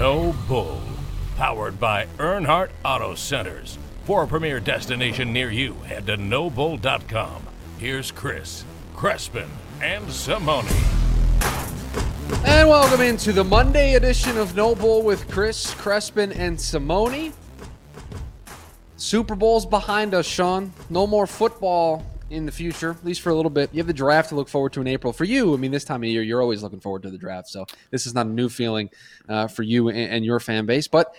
No Bull. Powered by Earnhardt Auto Centers. For a premier destination near you, head to nobull.com. Here's Chris, Crespin, and Simone. And welcome into the Monday edition of No Bull with Chris, Crespin, and Simone. Super Bowl's behind us, Sean. No more football in the future, at least for a little bit. You have the draft to look forward to in April. For you, I mean, this time of year, you're always looking forward to the draft. So this is not a new feeling uh, for you and, and, your fan base. But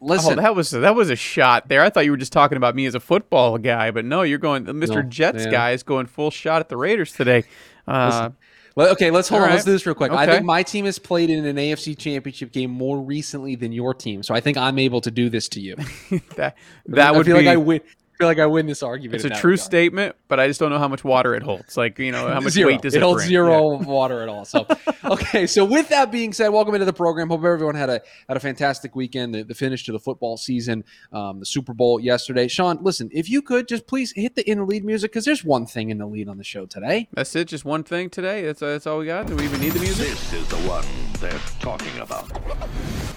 listen, oh, that was that was a shot there. I thought you were just talking about me as a football guy, but no, you're going. Mr. No, Jets guy is going full shot at the Raiders today. Uh, well, okay, let's hold on. Right. Let's do this real quick. Okay. I think my team has played in an AFC Championship game more recently than your team, so I think I'm able to do this to you. that that I would feel be, like I win feel like I win this argument. It's a true regard. statement, but I just don't know how much water it holds. Like you know, how much zero. weight does it? Hold it holds bring? zero yeah. water at all. So okay. So with that being said, welcome into the program. Hope everyone had a had a fantastic weekend. The, the finish to the football season, um, the Super Bowl yesterday. Sean, listen, if you could just please hit the in the lead music because there's one thing in the lead on the show today. That's it. Just one thing today. That's that's all we got. Do we even need the music? This is the one they're talking about.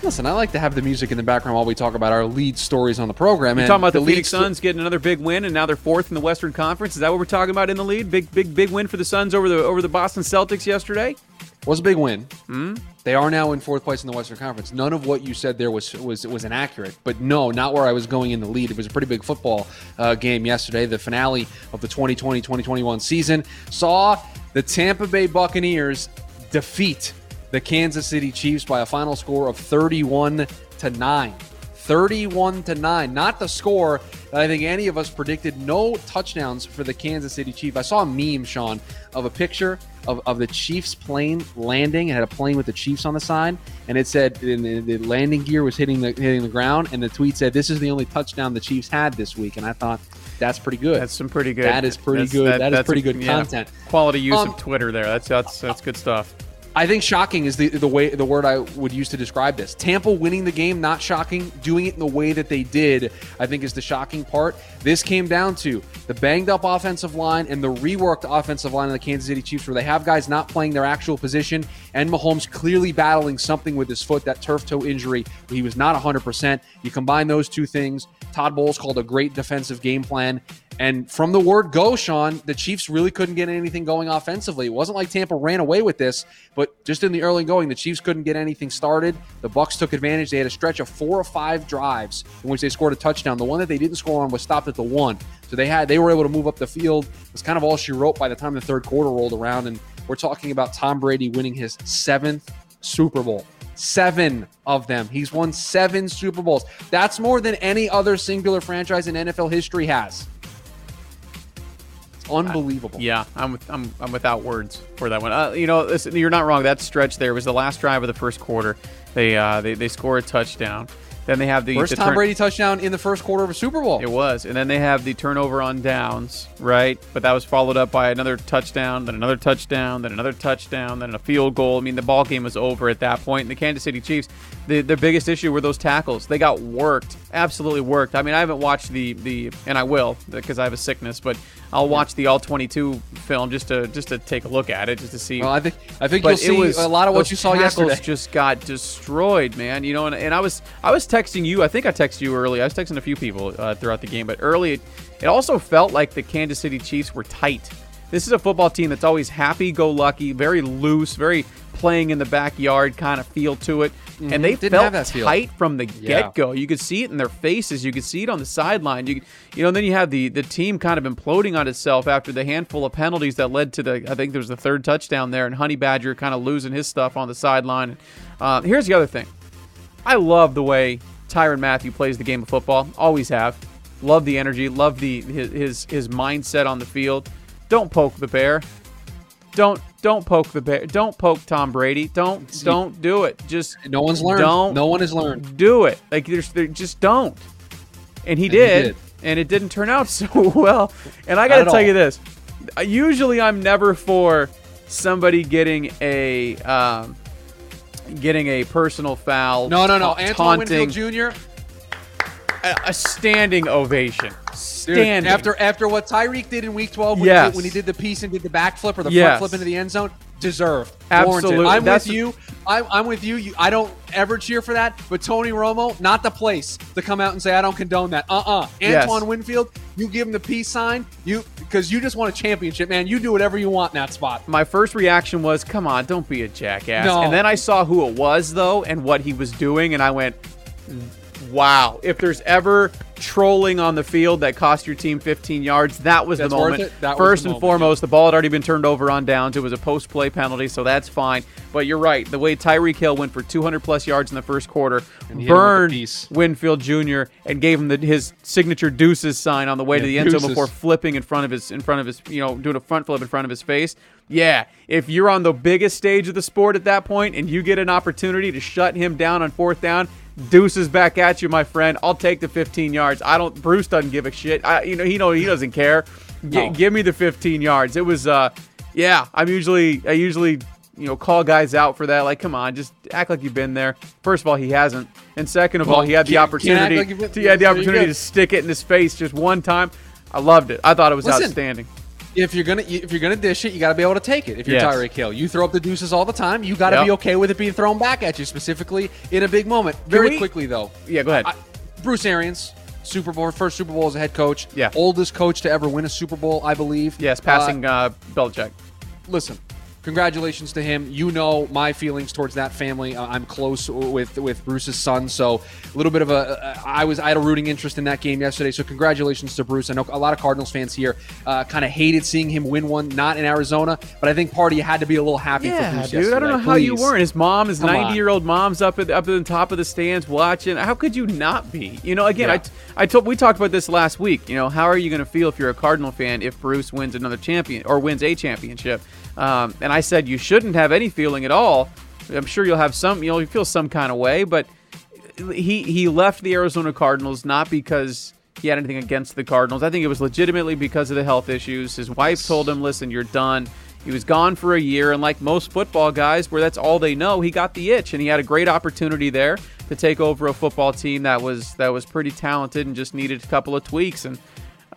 Listen, I like to have the music in the background while we talk about our lead stories on the program. You're talking about the, the Phoenix Suns getting another big win, and now they're they're fourth in the Western Conference. Is that what we're talking about in the lead? Big, big, big win for the Suns over the over the Boston Celtics yesterday. Was a big win. Mm-hmm. They are now in fourth place in the Western Conference. None of what you said there was was was inaccurate, but no, not where I was going in the lead. It was a pretty big football uh, game yesterday. The finale of the 2020-2021 season saw the Tampa Bay Buccaneers defeat the Kansas City Chiefs by a final score of 31 to 9. 31 to 9. Not the score that I think any of us predicted. No touchdowns for the Kansas City Chiefs. I saw a meme, Sean, of a picture of, of the Chiefs plane landing. It had a plane with the Chiefs on the side, and it said the, the landing gear was hitting the hitting the ground, and the tweet said, "This is the only touchdown the Chiefs had this week." And I thought that's pretty good. That's some pretty good. That is pretty that's, good. That, that is pretty good content. Yeah, quality use um, of Twitter there. That's that's that's good stuff. I think shocking is the the way the word I would use to describe this. Tampa winning the game, not shocking. Doing it in the way that they did, I think, is the shocking part. This came down to the banged up offensive line and the reworked offensive line of the Kansas City Chiefs, where they have guys not playing their actual position, and Mahomes clearly battling something with his foot, that turf toe injury. He was not 100%. You combine those two things. Todd Bowles called a great defensive game plan. And from the word go, Sean, the Chiefs really couldn't get anything going offensively. It wasn't like Tampa ran away with this, but just in the early going, the Chiefs couldn't get anything started. The Bucks took advantage. They had a stretch of four or five drives in which they scored a touchdown. The one that they didn't score on was stopped at the one. So they had they were able to move up the field. It was kind of all she wrote by the time the third quarter rolled around. And we're talking about Tom Brady winning his seventh Super Bowl. Seven of them. He's won seven Super Bowls. That's more than any other singular franchise in NFL history has. It's unbelievable. yeah, I'm, I'm I'm without words for that one. Uh, you know, listen, you're not wrong. That stretch there was the last drive of the first quarter. They uh, they they score a touchdown. Then they have the first the Tom turn- Brady touchdown in the first quarter of a Super Bowl. It was, and then they have the turnover on downs, right? But that was followed up by another touchdown, then another touchdown, then another touchdown, then a field goal. I mean, the ball game was over at that point. And the Kansas City Chiefs, the, their biggest issue were those tackles. They got worked, absolutely worked. I mean, I haven't watched the the, and I will because I have a sickness, but I'll watch the all 22 film just to just to take a look at it, just to see. Well, I think I think you'll see was, a lot of what you saw yesterday. Just got destroyed, man. You know, and, and I was I was texting you. I think I texted you early. I was texting a few people uh, throughout the game, but early it, it also felt like the Kansas City Chiefs were tight. This is a football team that's always happy-go-lucky, very loose, very playing in the backyard kind of feel to it. Mm-hmm. And they Didn't felt tight from the get go. You could see it in their faces. You could see it on the sideline. You, you know, then you have the the team kind of imploding on itself after the handful of penalties that led to the. I think there was the third touchdown there, and Honey Badger kind of losing his stuff on the sideline. Uh, here's the other thing. I love the way Tyrann Mathieu plays the game of football. Always have. Love the energy. Love the his his, his mindset on the field. Don't poke the bear. Don't don't poke the bear. Don't poke Tom Brady. Don't don't do it. Just no one's learned. Don't no one has learned. Do it. Like there's there, just don't. And he, and did, he did, and it didn't turn out so well. And I got to tell all. you this. Usually I'm never for somebody getting a um, getting a personal foul. No, no, no. Ta- Antoine Winfield Jr. A, a standing ovation standing. Dude, after after what Tyreek did in Week 12 when, yes. he did, when he did the piece and did the backflip or the yes. front flip into the end zone, deserved. Absolutely. Warranted. I'm That's- with you. I'm, I'm with you. you. I don't ever cheer for that, but Tony Romo, not the place to come out and say I don't condone that. Uh-uh. Yes. Antoine Winfield, you give him the peace sign, you because you just want a championship, man. You do whatever you want in that spot. My first reaction was, "Come on, don't be a jackass." No. And then I saw who it was though and what he was doing and I went, "Wow, if there's ever trolling on the field that cost your team 15 yards, that was That's the moment." it? That was First the and moment, foremost, the ball had already been turned over on downs. It was a post-play penalty, so that's fine. But you're right. The way Tyreek Hill went for 200 plus yards in the first quarter, burned. Winfield Jr. and gave him the, his signature deuces sign on the way to the end zone before flipping in front of his in front of his you know doing a front flip in front of his face. Yeah, if you're on the biggest stage of the sport at that point and you get an opportunity to shut him down on fourth down, deuces back at you, my friend. I'll take the 15 yards. I don't. Bruce doesn't give a shit. I, you know he know he doesn't care. G- No. give me the 15 yards. It was uh yeah. I'm usually I usually you know call guys out for that. Like come on, just act like you've been there. First of all, he hasn't, and second of all, he had the can't- can't act opportunity. like been- he had the opportunity to stick it in his face just one time. I loved it. I thought it was Listen, outstanding. If you're gonna if you're gonna dish it, you got to be able to take it. If you're Yes. Tyreek Hill, you throw up the deuces all the time. You got to Yep. be okay with it being thrown back at you, specifically in a big moment. Very we- quickly though, Yeah, go ahead. I, Bruce Arians, Super Bowl first Super Bowl as a head coach. Yeah. oldest coach to ever win a Super Bowl, I believe. yes, Uh, passing uh, Belichick. listen, congratulations to him. You know my feelings towards that family. Uh, I'm close with with Bruce's son, so a little bit of a. Uh, was I had a rooting interest in that game yesterday. So congratulations to Bruce. I know a lot of Cardinals fans here uh, kind of hated seeing him win one, not in Arizona, but I think Party had to be a little happy for Bruce dude. I don't yesterday. know how you weren't. His mom, his 90 year old mom's up at up at the top of the stands watching. How could you not be? You know, again, Yeah. I I told we talked about this last week. You know, how are you going to feel if you're a Cardinal fan if Bruce wins another champion or wins a championship? Um, and I said you shouldn't have any feeling at all. I'm sure you'll have some. You know, you feel some kind of way, but he he left the Arizona Cardinals not because he had anything against the Cardinals. I think it was legitimately because of the health issues. His wife told him, "Listen, you're done." He was gone for a year, and like most football guys, where that's all they know, he got the itch, and he had a great opportunity there to take over a football team that was that was pretty talented and just needed a couple of tweaks. And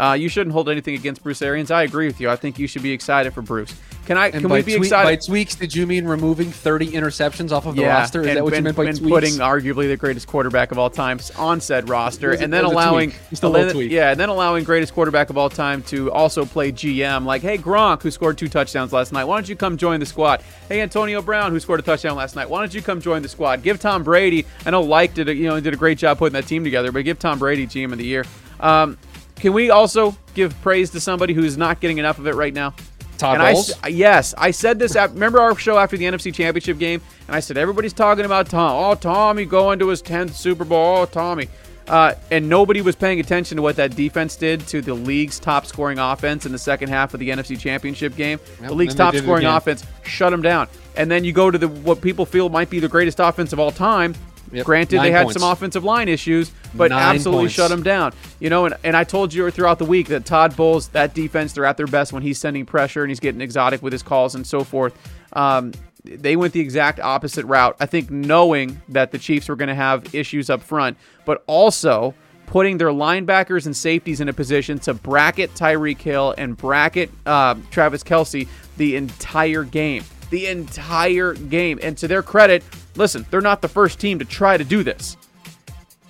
uh, you shouldn't hold anything against Bruce Arians. I agree with you. I think you should be excited for Bruce. Can I? And can we be tweak- excited? By tweaks, did you mean removing 30 interceptions off of the roster? Is and, that what you meant by and tweaks? putting arguably the greatest quarterback of all time on said roster, and then allowing, a little tweak. yeah, and then allowing greatest quarterback of all time to also play GM. Like, hey Gronk, who scored two touchdowns last night, why don't you come join the squad? Hey Antonio Brown, who scored a touchdown last night, why don't you come join the squad? Give Tom Brady. I know Like did a, you know did a great job putting that team together, but give Tom Brady GM of the year. Um, can we also give praise to somebody who's not getting enough of it right now? Todd and I Bowles? s- yes, I said this. At, remember our show after the NFC Championship game, and I said everybody's talking about Tom. Oh, Tommy going to his tenth Super Bowl. Oh, Tommy, uh, and nobody was paying attention to what that defense did to the league's top scoring offense in the second half of the NFC Championship game. Yep, the league's top scoring offense shut them down, and then you go to the what people feel might be the greatest offense of all time. Yep, Granted, they had points. some offensive line issues, but Nine absolutely points. shut them down. You know, and, and I told you throughout the week that Todd Bowles, that defense, they're at their best when he's sending pressure and he's getting exotic with his calls and so forth. Um, they went the exact opposite route. I think knowing that the Chiefs were going to have issues up front, but also putting their linebackers and safeties in a position to bracket Tyreek Hill and bracket uh, Travis Kelce the entire game. The entire game. And to their credit, listen, they're not the first team to try to do this.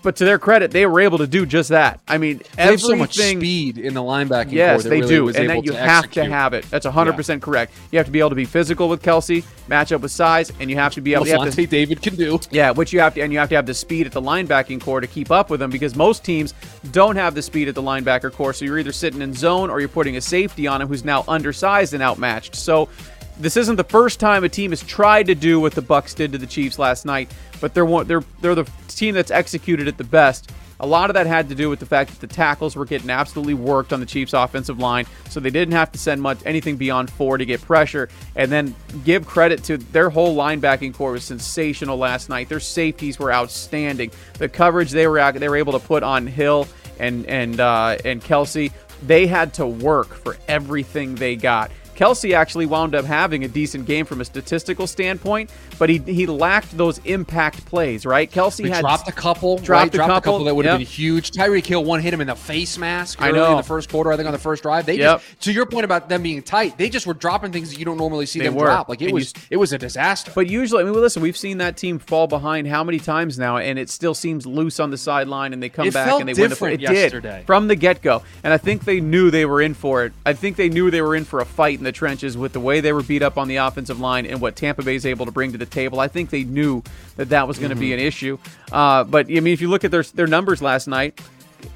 But to their credit, they were able to do just that. I mean, They have so much speed in the linebacking Yes, they really do, and that you to have execute. to have it. That's 100% correct. You have to be able to be physical with Kelce, match up with size, and you have to be able. Have to, Lavonte David can do. yeah, which you have to, and you have to have the speed at the linebacking core to keep up with them because most teams don't have the speed at the linebacker core. So you're either sitting in zone or you're putting a safety on him who's now undersized and outmatched. So this isn't the first time a team has tried to do what the Bucks did to the Chiefs last night, but they're they're they're the team that's executed it the best. A lot of that had to do with the fact that the tackles were getting absolutely worked on the Chiefs' offensive line, so they didn't have to send much anything beyond four to get pressure. And then give credit to their whole linebacking core was sensational last night. Their safeties were outstanding. The coverage they were they were able to put on Hill and and uh, and Kelce, they had to work for everything they got. Kelce actually wound up having a decent game from a statistical standpoint, but he he lacked those impact plays, right? Kelce He had dropped a couple, dropped right? a dropped couple, a couple that would have yep. been huge. Tyreek Hill one hit him in the face mask I know. in the first quarter, I think on the first drive. They Yep. just to your point about them being tight, they just were dropping things that you don't normally see They them were. drop. Like it And was you- it was a disaster. But usually, I mean, well, listen, we've seen that team fall behind how many times now, and it still seems loose on the sideline, and they come It back and they win the It did yesterday. from the get go, and I think they knew they were in for it. I think they knew they were in for a fight the trenches with the way they were beat up on the offensive line and what Tampa Bay is able to bring to the table. I think they knew that that was going to be Mm-hmm. an issue. Uh, but I mean, if you look at their their numbers last night.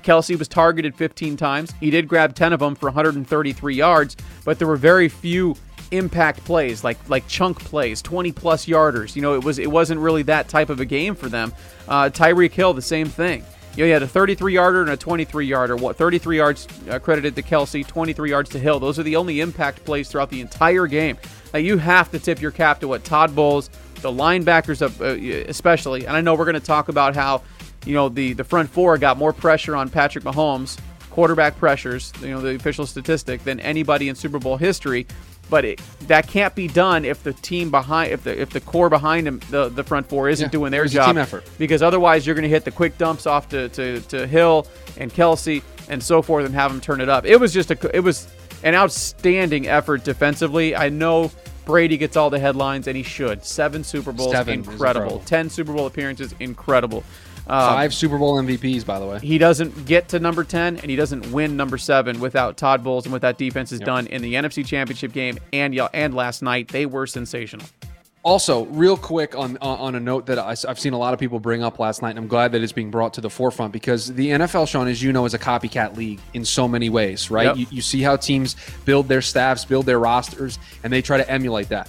Kelce was targeted 15 times. He did grab 10 of them for 133 yards, but there were very few impact plays, like like chunk plays, 20 plus yarders. You know, it was it wasn't really that type of a game for them. Uh, Tyreek Hill, the same thing. You had a 33 yarder and a 23 yarder. What 33 yards uh, credited to Kelce, 23 yards to Hill. Those are the only impact plays throughout the entire game. Now you have to tip your cap to what Todd Bowles, the linebackers, of, uh, especially, and I know we're going to talk about how you know the the front four got more pressure on Patrick Mahomes, quarterback pressures, you know the official statistic than anybody in Super Bowl history. But it, that can't be done if the team behind, if the if the core behind him, the, the front four isn't Yeah, doing their job. team effort. Because otherwise, you're going to hit the quick dumps off to, to, to Hill and Kelce and so forth, and have them turn it up. It was just a it was an outstanding effort defensively. I know Brady gets all the headlines, and he should. Seven Super Bowls, Seven incredible. incredible. Ten Super Bowl appearances, incredible. Uh, Five Super Bowl MVPs, by the way. he doesn't get to number 10 and he doesn't win number 7 without Todd Bowles and what that defense has done in the NFC Championship game and and last night. They were sensational. Also, real quick on on on a note that I, have seen a lot of people bring up last night, and I'm glad that it's being brought to the forefront because the NFL, Sean, as you know, is a copycat league in so many ways, right? Yep. You, you see how teams build their staffs, build their rosters, and they try to emulate that.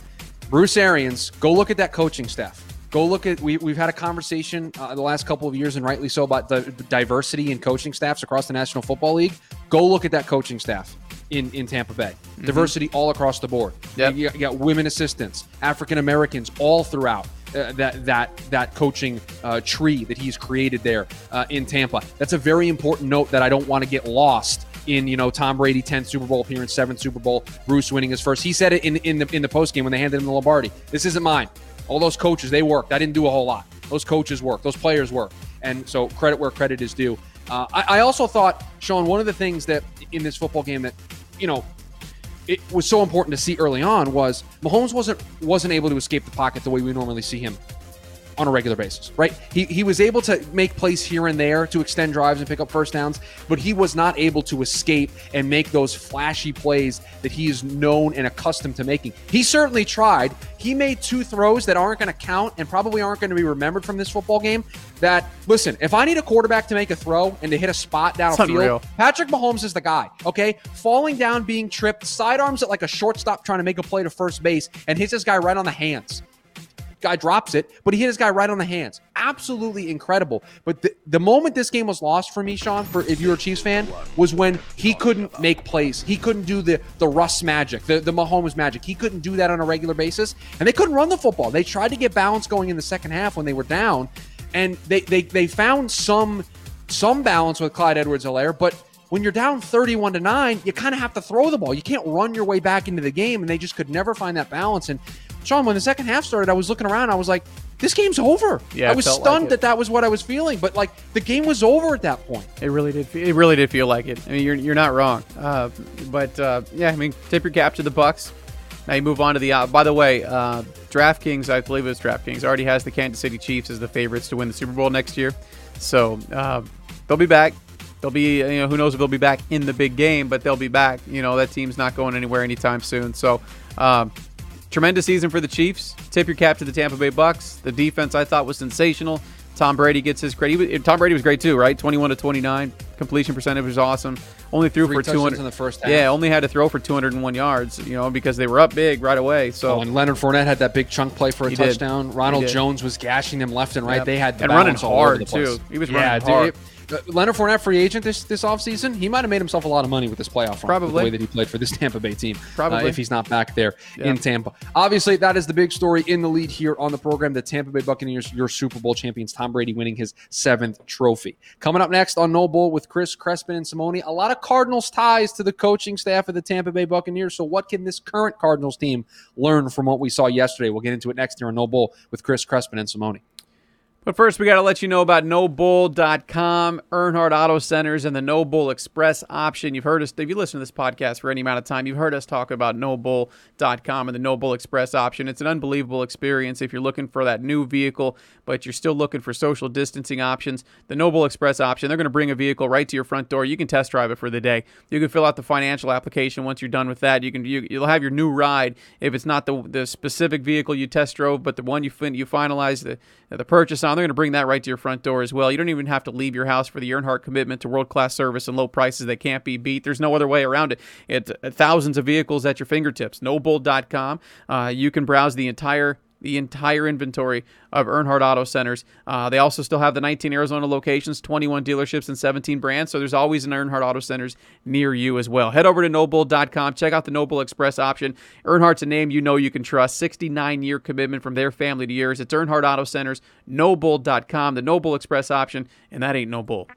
Bruce Arians, go look at that coaching staff. Go look at we, we've had a conversation uh, the last couple of years, and rightly so, about the diversity in coaching staffs across the National Football League. Go look at that coaching staff in, in Tampa Bay. Diversity all across the board. Yep. You, got, you got women assistants, African Americans, all throughout uh, that that that coaching uh, tree that he's created there uh, in Tampa. That's a very important note that I don't want to get lost in you know Tom Brady 10th Super Bowl appearance, seventh Super Bowl, Bruce winning his first. He said it in in the in the post game when they handed him the Lombardi. This isn't mine. All those coaches they worked. I didn't do a whole lot. Those coaches work. Those players work. And so credit where credit is due. Uh, I, I also thought, Sean, one of the things that in this football game that you know it was so important to see early on was Mahomes wasn't wasn't able to escape the pocket the way we normally see him on a regular basis, right? He, he was able to make plays here and there to extend drives and pick up first downs, but he was not able to escape and make those flashy plays that he is known and accustomed to making. He certainly tried. He made two throws that aren't going to count and probably aren't going to be remembered from this football game. That, listen, if I need a quarterback to make a throw and to hit a spot downfield. Patrick Mahomes is the guy, okay? Falling down, being tripped, sidearms at like a shortstop trying to make a play to first base and hits this guy right on the hands guy drops it, but he hit his guy right on the hands. Absolutely incredible. But the, the moment this game was lost for me, Sean, for if you're a Chiefs fan, was when he couldn't make plays. He couldn't do the the Russ magic, the, the Mahomes magic. He couldn't do that on a regular basis. And they couldn't run the football. They tried to get balance going in the second half when they were down. And they they, they found some some balance with Clyde Edwards-Helaire, but when you're down 31 to 9, you kind of have to throw the ball. You can't run your way back into the game, and they just could never find that balance. And Sean, when the second half started, I was looking around, I was like, this game's over. Yeah, I was felt like stunned that that was what I was feeling, but like the game was over at that point. It really did. It really did feel like it. I mean, you're you're not wrong. Uh, but uh, yeah, I mean, tip your cap to the Bucks. Now you move on to the. Uh, by the way, uh, DraftKings, I believe it's DraftKings, already has the Kansas City Chiefs as the favorites to win the Super Bowl next year. So uh, they'll be back. They'll be, you know, who knows if they'll be back in the big game, but they'll be back. You know, that team's not going anywhere anytime soon. So, um, tremendous season for the Chiefs. Tip your cap to the Tampa Bay Bucks. The defense I thought was sensational. Tom Brady gets his credit. Was- Tom Brady was great too, right? 21 to 29. Completion percentage was awesome. Only threw Three for 200 in the first half. Yeah, only had to throw for 201 yards, you know, because they were up big right away. So Oh, and Leonard Fournette had that big chunk play for a He did. touchdown. Ronald Jones was gashing them left and right. Yep. They had the And running balance all over hard, too. He was yeah, running dude, hard. it- uh, Leonard Fournette free agent this this offseason, he might have made himself a lot of money with this playoff run. Probably. the way that he played for this Tampa Bay team. uh, Probably. if he's not back there Yeah. in Tampa. Obviously, that is the big story in the lead here on the program. The Tampa Bay Buccaneers, your Super Bowl champions, Tom Brady winning his seventh trophy. Coming up next on No Bull with Chris Crespin and Simone, a lot of Cardinals ties to the coaching staff of the Tampa Bay Buccaneers. So, what can this current Cardinals team learn from what we saw yesterday? We'll get into it next year on No Bull with Chris Crespin and Simone. But first, we got to let you know about NoBull.com, Earnhardt Auto Centers, and the No Bull Express option. You've heard us, if you listen to this podcast for any amount of time, you've heard us talk about NoBull.com and the No Bull Express option. It's an unbelievable experience if you're looking for that new vehicle, but you're still looking for social distancing options. The No Bull Express option, they're going to bring a vehicle right to your front door. You can test drive it for the day. You can fill out the financial application once you're done with that. You can you, you'll have your new ride if it's not the the specific vehicle you test drove, but the one you fin- you finalize the the purchase on. They're going to bring that right to your front door as well. You don't even have to leave your house for the Earnhardt commitment to world class service and low prices that can't be beat. There's no other way around it. It's uh, thousands of vehicles at your fingertips. Nobull.com. Uh, you can browse the entire the entire inventory of Earnhardt Auto Centers. Uh, they also still have the 19 Arizona locations, 21 dealerships, and 17 brands. So there's always an Earnhardt Auto Centers near you as well. Head over to NoBull.com. Check out the No Bull Express option. Earnhardt's a name you know you can trust. 69 year commitment from their family to yours. It's Earnhardt Auto Centers, NoBull.com, the No Bull Express option, and that ain't no bull.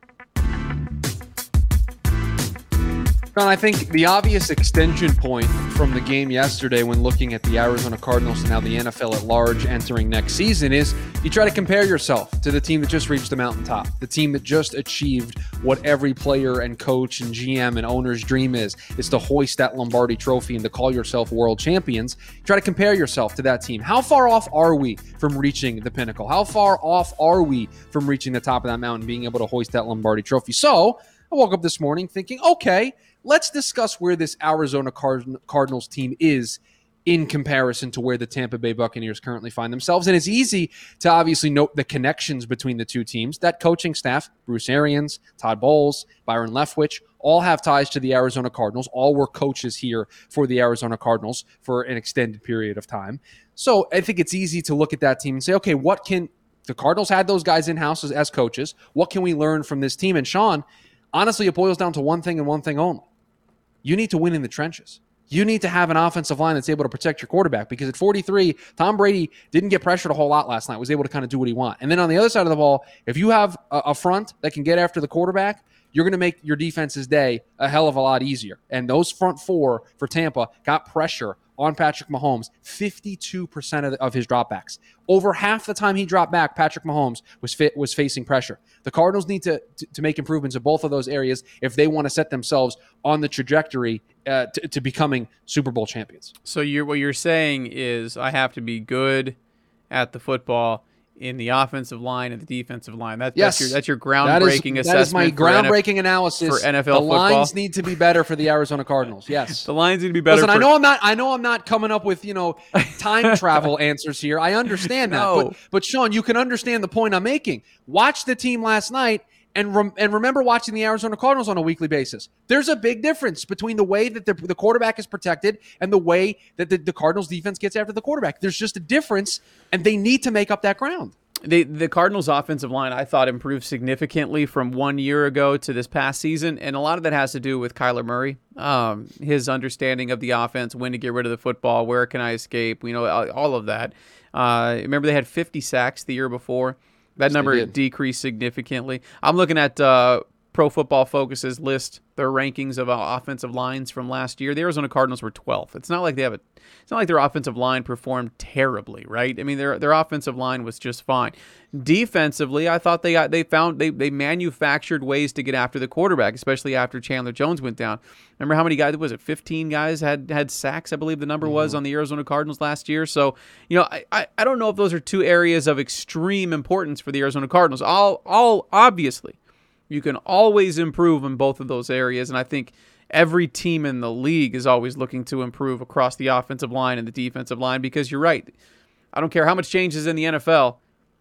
John, I think the obvious extension point from the game yesterday when looking at the Arizona Cardinals and now the NFL at large entering next season is you try to compare yourself to the team that just reached the mountaintop, the team that just achieved what every player and coach and GM and owner's dream is, is to hoist that Lombardi trophy and to call yourself world champions. Try to compare yourself to that team. How far off are we from reaching the pinnacle? How far off are we from reaching the top of that mountain, being able to hoist that Lombardi trophy? So I woke up this morning thinking, okay, let's discuss where this Arizona Card- Cardinals team is in comparison to where the Tampa Bay Buccaneers currently find themselves. And it's easy to obviously note the connections between the two teams. That coaching staff, Bruce Arians, Todd Bowles, Byron Leftwich, all have ties to the Arizona Cardinals. All were coaches here for the Arizona Cardinals for an extended period of time. So I think it's easy to look at that team and say, okay, what can the Cardinals had those guys in house as, as coaches? What can we learn from this team? And Sean, honestly, it boils down to one thing and one thing only you need to win in the trenches. You need to have an offensive line that's able to protect your quarterback because at 43, Tom Brady didn't get pressured a whole lot last night, was able to kind of do what he want. And then on the other side of the ball, if you have a, a front that can get after the quarterback, you're going to make your defense's day a hell of a lot easier. And those front four for Tampa got pressure on Patrick Mahomes 52% of, the, of his dropbacks. Over half the time he dropped back, Patrick Mahomes was fit, was facing pressure. The Cardinals need to, to, to make improvements in both of those areas if they want to set themselves on the trajectory uh, to, to becoming Super Bowl champions. So you're what you're saying is I have to be good at the football in the offensive line and the defensive line. That, Yes. that's your that's your groundbreaking that assessment. is my for NF groundbreaking analysis for NFL The football. lines need to be better for the Arizona Cardinals. Yes. The lines need to be better. Listen, I know I'm not. I know I'm not coming up with you know time travel answers here. I understand that, No. but but Sean, you can understand the point I'm making. Watch the team last night. And, rem- and remember watching the Arizona Cardinals on a weekly basis. There's a big difference between the way that the, the quarterback is protected and the way that the, the Cardinals defense gets after the quarterback. There's just a difference, and they need to make up that ground. The the Cardinals' offensive line, I thought, improved significantly from one year ago to this past season, and a lot of that has to do with Kyler Murray, um, his understanding of the offense, when to get rid of the football, where can I escape, you know, all of that. Uh, remember, they had 50 sacks the year before. That they number decreased significantly. I'm looking at uh, Pro Football Focus's list, their rankings of uh, offensive lines from last year. The Arizona Cardinals were 12th. It's not like they have a, it's not like their offensive line performed terribly, right? I mean, their their offensive line was just fine. Defensively, I thought they got they found they they manufactured ways to get after the quarterback, especially after Chandler Jones went down. Remember how many guys was it? 15 guys had had sacks, I believe the number was on the Arizona Cardinals last year. So you know, I, I I don't know if those are two areas of extreme importance for the Arizona Cardinals. All all obviously you can always improve in both of those areas. And I think every team in the league is always looking to improve across the offensive line and the defensive line because you're right. I don't care how much changes in the NFL.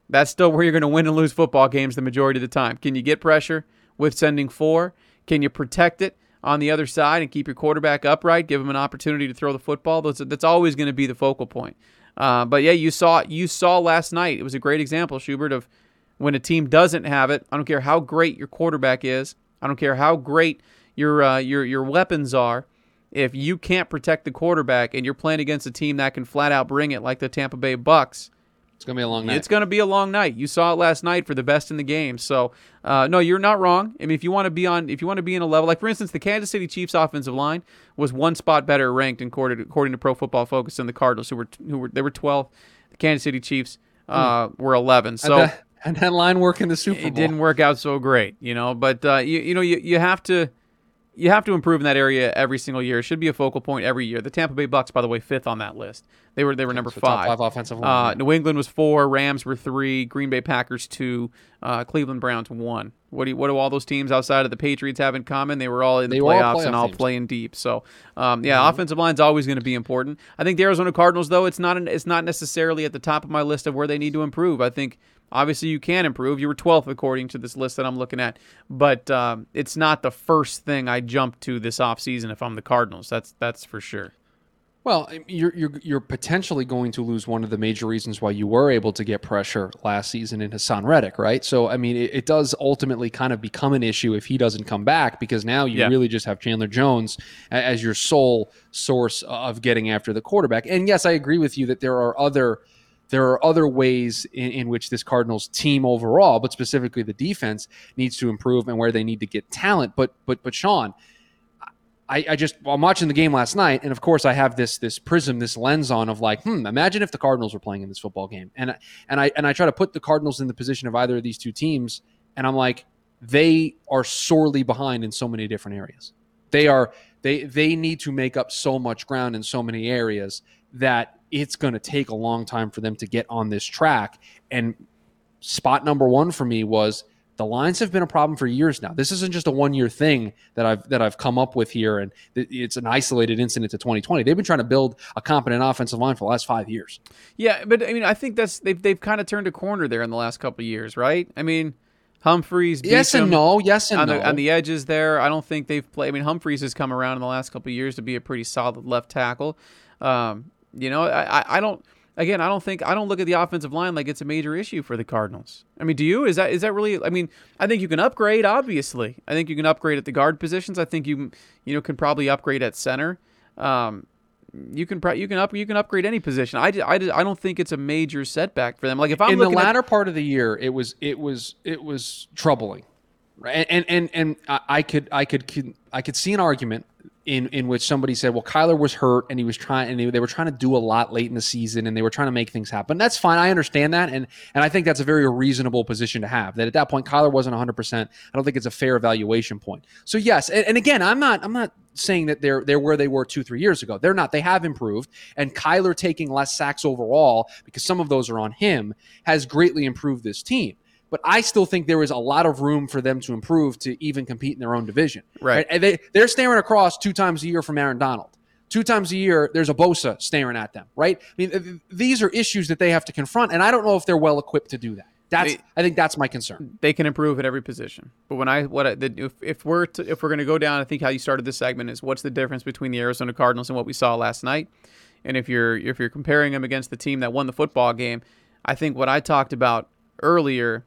That's still where you're going to win and lose football games the majority of the time. Can you get pressure with sending four? Can you protect it on the other side and keep your quarterback upright? Give him an opportunity to throw the football. Those, that's always going to be the focal point. Uh, but yeah, you saw you saw last night. It was a great example, Schubert, of when a team doesn't have it. I don't care how great your quarterback is. I don't care how great your uh, your your weapons are. If you can't protect the quarterback and you're playing against a team that can flat out bring it, like the Tampa Bay Bucks, It's gonna be a long night. It's going to be a long night. You saw it last night for the best in the game. So, uh, no, you're not wrong. I mean, if you want to be on, if you want to be in a level, like for instance, the Kansas City Chiefs offensive line was one spot better ranked according to, according to Pro Football Focus than the Cardinals, who were who were they were 12. The Kansas City Chiefs uh, were 11. So. And, that, line work in the Super Bowl. It didn't work out so great, you know. But uh, you you know you, you have to you have to improve in that area every single year. It should be a focal point every year. The Tampa Bay Bucks, by the way, fifth on that list. They were they were number So top five. five offensive Uh, line. New England was four. Rams were three. Green Bay Packers two. Uh, Cleveland Browns one. What do you, what do all those teams outside of the Patriots have in common? They were all in the They were all playoffs and all teams. playing deep. So um, yeah, offensive line is always going to be important. I think the Arizona Cardinals, though, it's not an, it's not necessarily at the top of my list of where they need to improve. I think obviously you can improve. You were 12th according to this list that I'm looking at, but um, it's not the first thing I jump to this offseason if I'm the Cardinals. That's that's for sure. Well, you're, you're you're potentially going to lose one of the major reasons why you were able to get pressure last season in Haason Reddick, right? So, I mean, it, it does ultimately kind of become an issue if he doesn't come back because now you Yeah. really just have Chandler Jones as your sole source of getting after the quarterback. And yes, I agree with you that there are other there are other ways in, in which this Cardinals team overall, but specifically the defense, needs to improve and where they need to get talent. But but but Sean, I, I just I'm watching the game last night, and of course I have this this prism, this lens on of like, hmm, imagine if the Cardinals were playing in this football game, and and I and I try to put the Cardinals in the position of either of these two teams, and I'm like, they are sorely behind in so many different areas. They are they they need to make up so much ground in so many areas that it's going to take a long time for them to get on this track. And spot number one for me was the lines have been a problem for years now. This isn't just a one year thing that I've that I've come up with here, and it's an isolated incident to 2020. They've been trying to build a competent offensive line for the last five years. Yeah, but I mean, I think that's they've they've kind of turned a corner there in the last couple of years, right? I mean, Humphries, Yes and no. Yes and on no. the on the edges there. I don't think they've played. I mean, Humphries has come around in the last couple of years to be a pretty solid left tackle. Um, you know, I, I- don't. Again, I don't think I don't look at the offensive line like it's a major issue for the Cardinals. I mean, do you? Is that is that really? I mean, I think you can upgrade. Obviously, I think you can upgrade at the guard positions. I think you you know can probably upgrade at center. Um, you can you can up you can upgrade any position. I, I, I don't think it's a major setback for them. Like if I'm in the looking at- latter part of the year, it was it was it was troubling, right? And and and I I could I could I could see an argument in in which somebody said, well, Kyler was hurt and he was trying and they, they were trying to do a lot late in the season and they were trying to make things happen. That's fine. I understand that, and and I think that's a very reasonable position to have. That at that point, Kyler wasn't 100. percent I don't think it's a fair evaluation point. So yes, and, and again, I'm not I'm not saying that they're they're where they were two three years ago. They're not. They have improved, and Kyler taking less sacks overall because some of those are on him has greatly improved this team. But I still think there is a lot of room for them to improve to even compete in their own division. Right. And they they're staring across two times a year from Aaron Donald. Two times a year, there's a Bosa staring at them. Right. I mean, these are issues that they have to confront, and I don't know if they're well equipped to do that. That's They- I think that's my concern. they can improve at every position. But when I what I, the, if, if we're to, if we're going to go down, I think how you started this segment is what's the difference between the Arizona Cardinals and what we saw last night. And if you're if you're comparing them against the team that won the football game, I think what I talked about earlier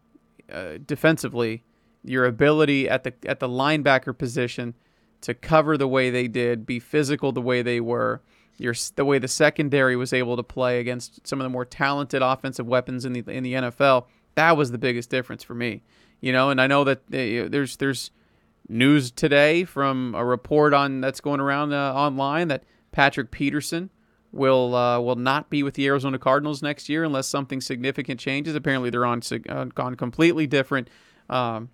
uh, defensively, your ability at the at the linebacker position to cover the way they did, be physical the way they were, your the way the secondary was able to play against some of the more talented offensive weapons in the in the NFL. That was the biggest difference for me, you know. And I know that uh, there's there's news today from a report on that's going around uh, online that Patrick Peterson will uh, will not be with the Arizona Cardinals next year unless something significant changes. Apparently, they're on uh, completely different um,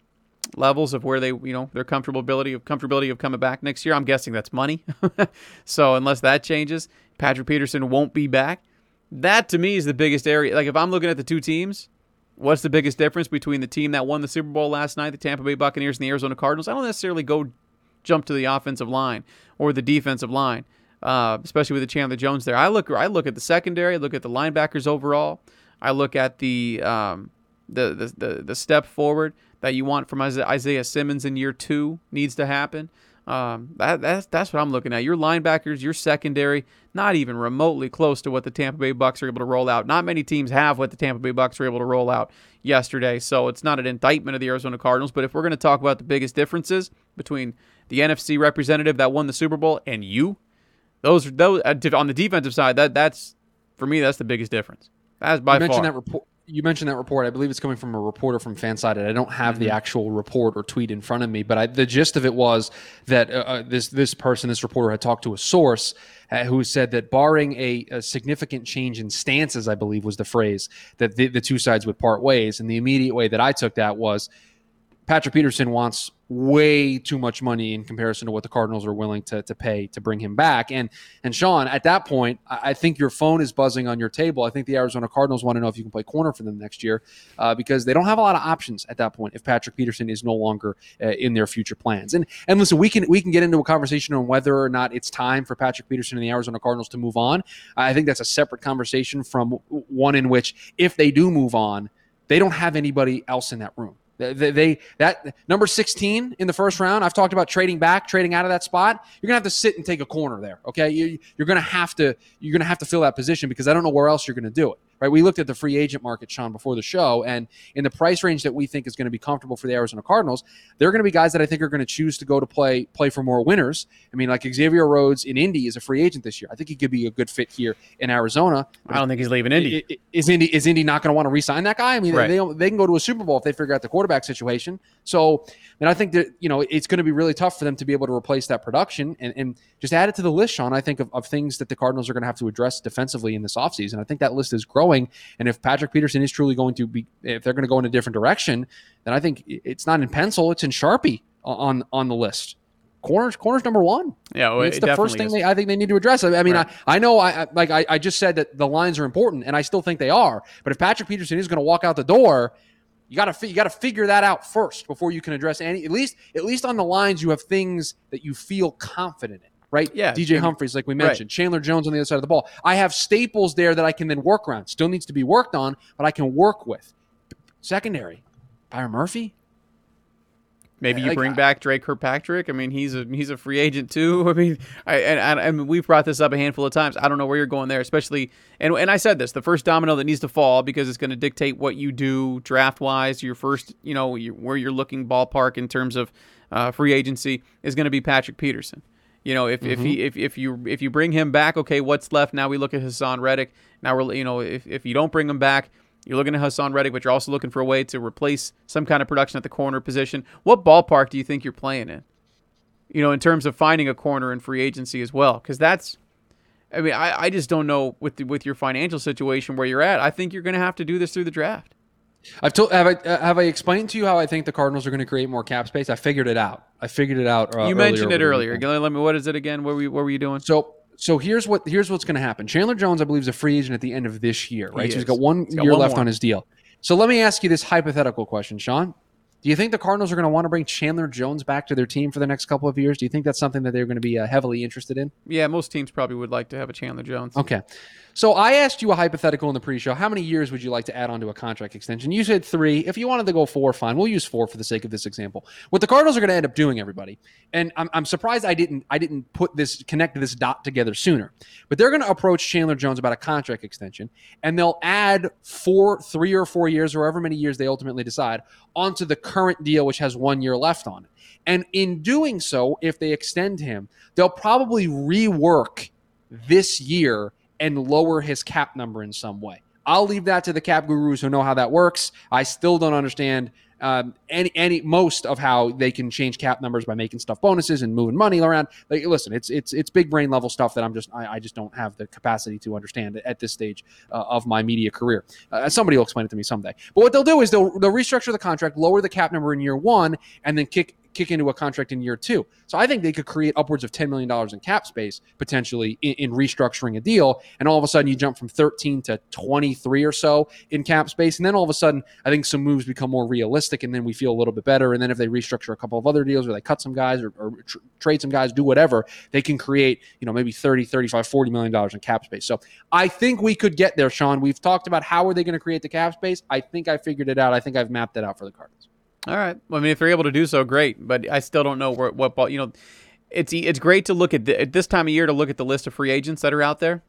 levels of where they you know their comfortability of comfortability of coming back next year. I'm guessing that's money. so unless that changes, Patrick Peterson won't be back. That to me is the biggest area. Like if I'm looking at the two teams, what's the biggest difference between the team that won the Super Bowl last night, the Tampa Bay Buccaneers, and the Arizona Cardinals? I don't necessarily go jump to the offensive line or the defensive line, uh, especially with the Chandler Jones there. I look I look at the secondary, I look at the linebackers overall. I look at the um, the, the the the step forward that you want from Isaiah Simmons in year two needs to happen. Um, that, that's that's what I'm looking at. Your linebackers, your secondary, not even remotely close to what the Tampa Bay Bucks are able to roll out. Not many teams have what the Tampa Bay Bucks were able to roll out yesterday. So it's not an indictment of the Arizona Cardinals. But if we're going to talk about the biggest differences between the NFC representative that won the Super Bowl and you, those those uh, on the defensive side, that that's for me that's the biggest difference. That's by you mentioned far. that report. You mentioned that report. I believe it's coming from a reporter from Fansided. I don't have Mm-hmm. the actual report or tweet in front of me, but I, the gist of it was that uh, uh, this this person, this reporter, had talked to a source uh, who said that barring a, a significant change in stances, I believe was the phrase that the, the two sides would part ways. And the immediate way that I took that was Patrick Peterson wants way too much money in comparison to what the Cardinals are willing to, to pay to bring him back. And and Sean, at that point, I, think your phone is buzzing on your table. I think the Arizona Cardinals want to know if you can play corner for them next year uh, because they don't have a lot of options at that point if Patrick Peterson is no longer uh, in their future plans. And and listen, we can we can get into a conversation on whether or not it's time for Patrick Peterson and the Arizona Cardinals to move on. I think that's a separate conversation from one in which if they do move on, they don't have anybody else in that room. They, they that number 16 in the first round. I've talked about trading back, trading out of that spot. You're gonna have to sit and take a corner there. Okay, you, you're gonna have to you're gonna have to fill that position because I don't know where else you're gonna do it. Right? We looked at the free agent market, Sean, before the show, and in the price range that we think is going to be comfortable for the Arizona Cardinals, there are going to be guys that I think are going to choose to go to play play for more winners. I mean, like Xavier Rhodes in Indy is a free agent this year. I think he could be a good fit here in Arizona. I don't think he's leaving Indy. Is Indy is Indy not going to want to re-sign that guy? I mean, Right. they they can go to a Super Bowl if they figure out the quarterback situation. So, and I think that you know it's going to be really tough for them to be able to replace that production and, and just add it to the list, Sean. I think of, of things that the Cardinals are going to have to address defensively in this offseason. I think that list is growing, and if Patrick Peterson is truly going to be, if they're going to go in a different direction, then I think it's not in pencil, it's in Sharpie on on the list. Corners, corners number one. yeah, well, it's it the first thing is. they, I think they need to address. I, I mean, Right. I, I know I I- like I, I just said that the lines are important, and I still think they are. But if Patrick Peterson is going to walk out the door, you got to you got to figure that out first before you can address any. At least at least on the lines, you have things that you feel confident in. Right, Yeah, DJ Humphries, like we Right. mentioned, Chandler Jones on the other side of the ball. I have staples there that I can then work around. Still needs to be worked on, but I can work with. Secondary, Byron Murphy. Maybe you Like, bring back Dre Kirkpatrick. I mean, he's a he's a free agent too. I mean, I, and, we've brought this up a handful of times. I don't know where you're going there, especially. And and I said this: the first domino that needs to fall because it's going to dictate what you do draft wise. Your first, you know, your, where you're looking ballpark in terms of uh, free agency is going to be Patrick Peterson. You know, if, if he mm-hmm. if, if you if you bring him back, okay, what's left? Now we look at Haason Reddick. Now we're you know if, if you don't bring him back, you're looking at Haason Reddick, but you're also looking for a way to replace some kind of production at the corner position. What ballpark do you think you're playing in? You know, in terms of finding a corner in free agency as well, because that's. I mean, I, I just don't know with the, with your financial situation where you're at. I think you're going to have to do this through the draft. I've told have I uh, have I explained to you how I think the Cardinals are going to create more cap space? I figured it out. I figured it out. Uh, you mentioned it earlier. Let me. What is it again? What were you, what were you doing? So so here's what here's what's going to happen. Chandler Jones, I believe, is a free agent at the end of this year, right? He so he's got one He's got year one left more. on his deal. So let me ask you this hypothetical question, Sean. Do you think the Cardinals are going to want to bring Chandler Jones back to their team for the next couple of years? Do you think that's something that they're going to be uh, heavily interested in? Yeah, most teams probably would like to have a Chandler Jones. Okay. So I asked you a hypothetical in the pre-show. How many years would you like to add onto a contract extension? You said three. If you wanted to go four, fine. We'll use four for the sake of this example. What the Cardinals are going to end up doing, everybody, and I'm, I'm surprised I didn't I didn't put this connect this dot together sooner. But they're going to approach Chandler Jones about a contract extension, and they'll add four, three or four years, or however many years they ultimately decide, onto the current deal, which has one year left on it. And in doing so, if they extend him, they'll probably rework this year and lower his cap number in some way. I'll leave that to the cap gurus who know how that works. I still don't understand um, any any most of how they can change cap numbers by making stuff bonuses and moving money around. Like, listen, it's it's it's big brain level stuff that I'm just I, I just don't have the capacity to understand at this stage uh, of my media career. Uh, somebody will explain it to me someday. But what they'll do is they'll they'll restructure the contract, lower the cap number in year one, and then kick kick into a contract in year two. So I think they could create upwards of $10 million in cap space potentially in, in, restructuring a deal. And all of a sudden you jump from 13 to 23 or so in cap space. And then all of a sudden, I think some moves become more realistic and then we feel a little bit better. And then if they restructure a couple of other deals or they cut some guys or, or tr- trade some guys, do whatever, they can create, you know, maybe 30, 35, 40 million dollars in cap space. So I think we could get there, Sean. We've talked about how are they going to create the cap space. I think I figured it out. I think I've mapped it out for the Cardinals. All right. Well, I mean, if they're able to do so, great. But I still don't know where, what ball. You know, it's it's great to look at, the, at this time of year to look at the list of free agents that are out there.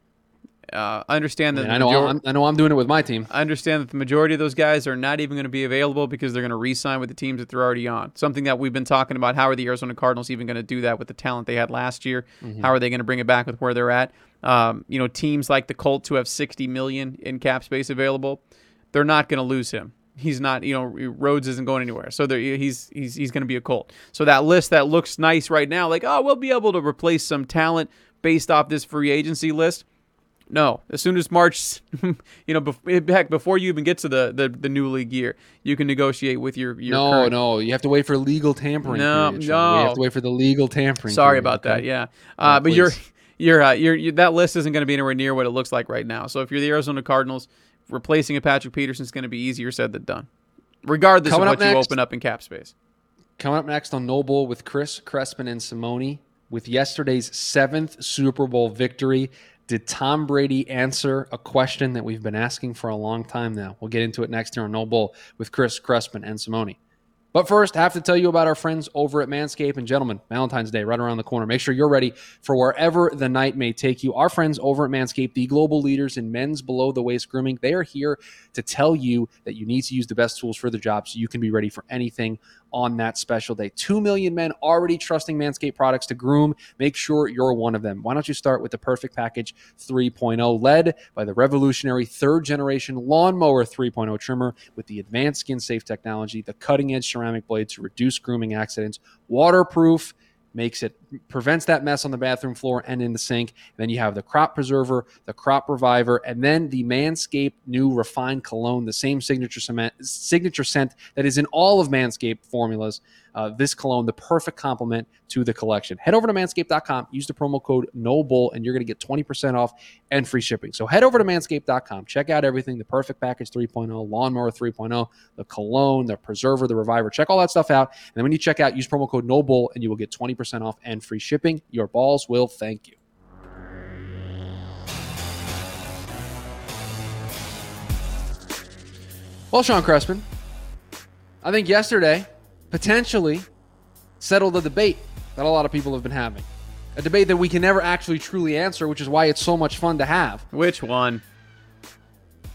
Uh, understand that I, mean, I know major- I'm, I know I'm doing it with my team. I understand that the majority of those guys are not even going to be available because they're going to re-sign with the teams that they're already on. Something that we've been talking about. How are the Arizona Cardinals even going to do that with the talent they had last year? How are they going to bring it back with where they're at? Um, you know, teams like the Colts who have 60 million in cap space available, they're not going to lose him. He's not, you know, Rhodes isn't going anywhere, so there- he's he's he's going to be a Colt. So that list that looks nice right now, like oh, we'll be able to replace some talent based off this free agency list. No, as soon as March, you know, bef- heck, before you even get to the, the, the new league year, you can negotiate with your your No, current- no, you have to wait for legal tampering. No, period, Sean. We have to wait for the legal tampering. Sorry period, about that. okay? Yeah, uh, but you're you're, uh, you're you that list isn't going to be anywhere near what it looks like right now. So if you're the Arizona Cardinals, replacing a Patrick Peterson is going to be easier said than done, regardless Coming of what you open up in cap space. Coming up next on No Bull with Chris Crespin and Simone with yesterday's seventh Super Bowl victory. Did Tom Brady answer a question that we've been asking for a long time now? We'll get into it next here on No Bull with Chris Crespin and Simone. But first, I have to tell you about our friends over at Manscaped. And gentlemen, Valentine's Day right around the corner. Make sure you're ready for wherever the night may take you. Our friends over at Manscaped, the global leaders in men's below the waist grooming, they are here to tell you that you need to use the best tools for the job so you can be ready for anything on that special day. Two million men already trusting Manscaped products to groom. Make sure you're one of them. Why don't you start with the Perfect Package 3.0, led by the revolutionary third generation Lawnmower 3.0 trimmer with the advanced skin safe technology, the cutting edge ceramic blade to reduce grooming accidents, waterproof. Makes it prevents that mess on the bathroom floor and in the sink. And then you have the crop preserver, the crop reviver, and then the Manscaped new refined cologne, the same signature cement, signature scent that is in all of Manscaped formulas. Uh, this cologne, the perfect complement to the collection. Head over to manscaped.com, use the promo code NOBULL, and you're going to get 20% off and free shipping. So head over to manscaped.com, check out everything the perfect package 3.0, lawnmower 3.0, the cologne, the preserver, the reviver. Check all that stuff out. And then when you check out, use promo code NOBULL, and you will get 20% off and free shipping. Your balls will thank you. Well, Sean Crespin, I think yesterday potentially settle the debate that a lot of people have been having. A debate that we can never actually truly answer, which is why it's so much fun to have. Which one?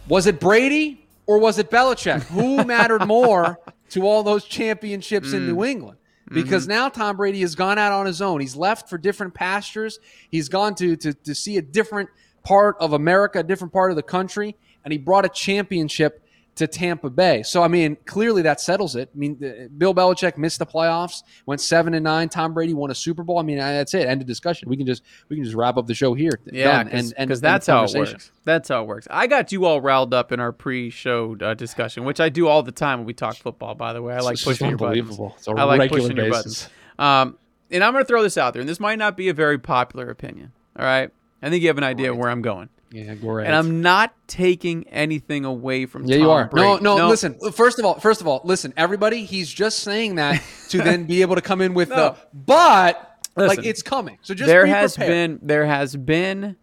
Was it Brady or was it Belichick? Who mattered more to all those championships in mm. New England? Mm-hmm. Because now Tom Brady has gone out on his own. He's left for different pastures. He's gone to, to, to see a different part of America, a different part of the country, and he brought a championship to Tampa Bay. So I mean, clearly that settles it. I mean, Bill Belichick missed the playoffs, went seven and nine. Tom Brady won a Super Bowl. I mean, that's it. End of discussion. We can just we can just wrap up the show here. Yeah, Done. because and, and, and that's how it works. That's how it works. I got you all riled up in our pre-show uh, discussion, which I do all the time when we talk football. By the way, I like It's just pushing your buttons. unbelievable. It's a I like pushing your buttons. Um, and I'm going to throw this out there, and this might not be a very popular opinion. All right, I think you have an idea of where I'm going, Yeah, go right. and I'm not taking anything away from. Yeah, Tom you are. No, Brady. no, Listen. First of all, first of all, listen. Everybody, he's just saying that to then be able to come in with No. the but. like it's coming. So just there be has been there has been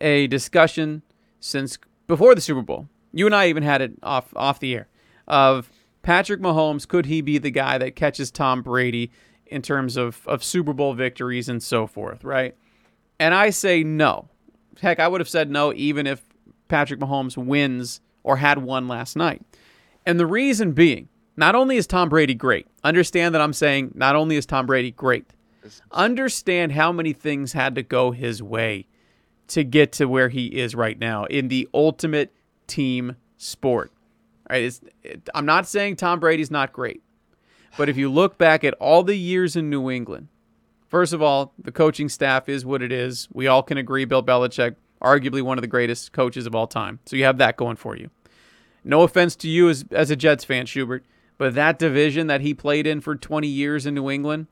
a discussion since before the Super Bowl. You and I even had it off off the air of Patrick Mahomes. Could he be the guy that catches Tom Brady in terms of of Super Bowl victories and so forth? Right. And I say no. Heck, I would have said no even if Patrick Mahomes wins or had won last night. And the reason being, not only is Tom Brady great, understand that I'm saying not only is Tom Brady great, understand how many things had to go his way to get to where he is right now in the ultimate team sport. All right, it, I'm not saying Tom Brady's not great, but if you look back at all the years in New England, first of all, the coaching staff is what it is. We all can agree Bill Belichick, arguably one of the greatest coaches of all time. So you have that going for you. No offense to you as, as a Jets fan, Schubert, but that division that he played in for 20 years in New England,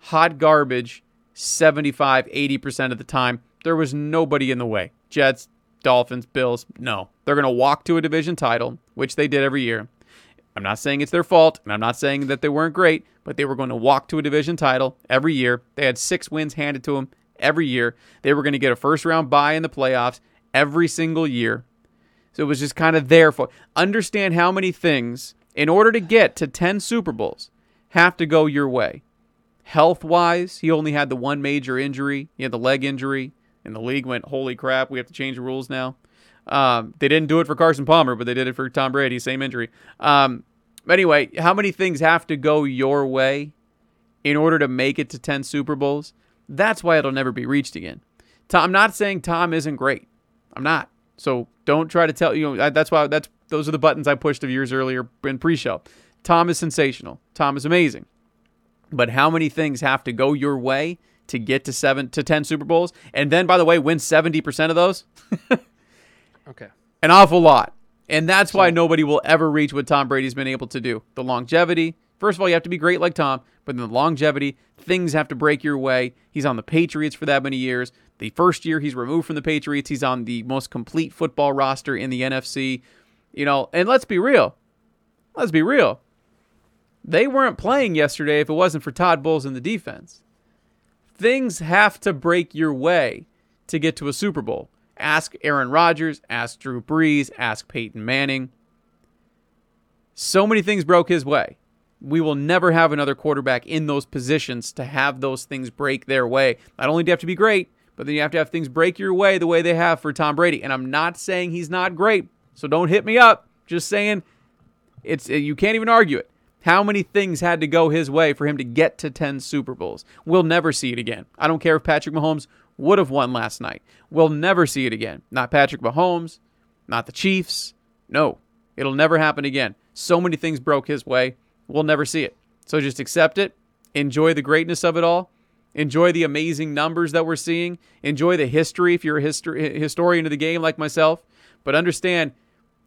hot garbage 75, 80% of the time. There was nobody in the way. Jets, Dolphins, Bills, no. They're going to walk to a division title, which they did every year. I'm not saying it's their fault, and I'm not saying that they weren't great, but they were going to walk to a division title every year. They had six wins handed to them every year. They were going to get a first round bye in the playoffs every single year. So it was just kind of there for understand how many things in order to get to 10 Super Bowls have to go your way. Health wise, he only had the one major injury. He had the leg injury and the league went, "Holy crap, we have to change the rules now." Um, they didn't do it for Carson Palmer, but they did it for Tom Brady, same injury. Um, anyway, how many things have to go your way in order to make it to 10 Super Bowls? That's why it'll never be reached again. Tom, I'm not saying Tom isn't great. I'm not. So don't try to tell you know that's why that's those are the buttons I pushed of years earlier in pre-show. Tom is sensational. Tom is amazing. But how many things have to go your way to get to 7 to 10 Super Bowls and then by the way win 70% of those? Okay. an awful lot. And that's why nobody will ever reach what Tom Brady's been able to do. The longevity. First of all, you have to be great like Tom, but then the longevity, things have to break your way. He's on the Patriots for that many years. The first year he's removed from the Patriots, he's on the most complete football roster in the NFC. You know, and let's be real. Let's be real. They weren't playing yesterday if it wasn't for Todd Bowles in the defense. Things have to break your way to get to a Super Bowl. Ask Aaron Rodgers, ask Drew Brees, ask Peyton Manning. So many things broke his way. We will never have another quarterback in those positions to have those things break their way. Not only do you have to be great, but then you have to have things break your way the way they have for Tom Brady. And I'm not saying he's not great, so don't hit me up. Just saying it's you can't even argue it. How many things had to go his way for him to get to 10 Super Bowls? We'll never see it again. I don't care if Patrick Mahomes would have won last night. We'll never see it again. Not Patrick Mahomes, not the Chiefs. No, it'll never happen again. So many things broke his way. We'll never see it. So just accept it. Enjoy the greatness of it all. Enjoy the amazing numbers that we're seeing. Enjoy the history if you're a histor- historian of the game like myself. But understand,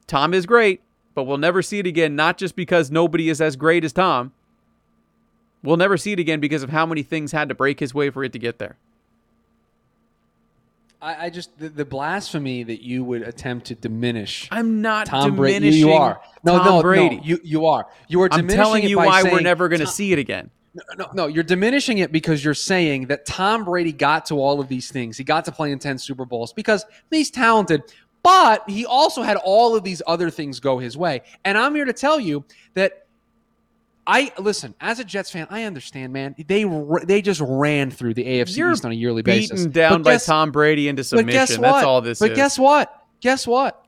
Tom is great, but we'll never see it again, not just because nobody is as great as Tom. We'll never see it again because of how many things had to break his way for it to get there. I, I just the, the blasphemy that you would attempt to diminish I'm not Tom Brady. You, diminishing you are no, Tom no, Brady. no. You you are. You are I'm telling it you by why we're never going to see it again. No, no, you're diminishing it because you're saying that Tom Brady got to all of these things. He got to play in 10 Super Bowls because he's talented, but he also had all of these other things go his way. And I'm here to tell you that I listen, as a Jets fan, I understand, man. They they just ran through the AFC You're East on a yearly Beaten basis. down But by Tom Brady into but guess submission. what? That's all this but is. guess what? Guess what?